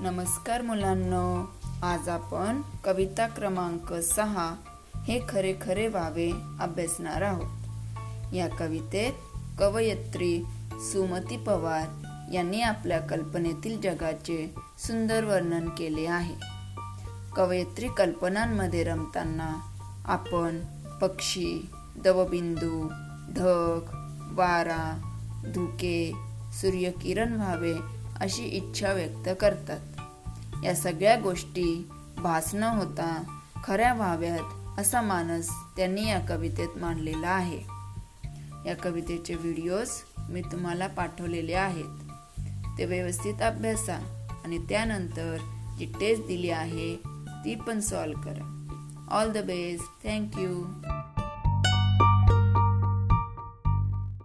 नमस्कार मुलांनो आज आपण कविता क्रमांक सहा हे खरे खरे व्हावे अभ्यासणार आहोत. या कवितेत कवयत्री सुमती पवार यांनी आपल्या कल्पनेतील जगाचे सुंदर वर्णन केले आहे. कवयत्री कल्पनांमध्ये रमताना आपण पक्षी दवबिंदू ढग वारा धुके सूर्यकिरण व्हावे अशी इच्छा व्यक्त करतात. या सगळ्या गोष्टी भास न होता खऱ्या व्हाव्यात असा मानस त्यांनी या कवितेत मांडलेला आहे. या कवितेचे व्हिडिओज मी तुम्हाला पाठवलेले आहेत. ते व्यवस्थित अभ्यासा आणि त्यानंतर जी टेस्ट दिली आहे ती पण सॉल्व करा. All the best thank you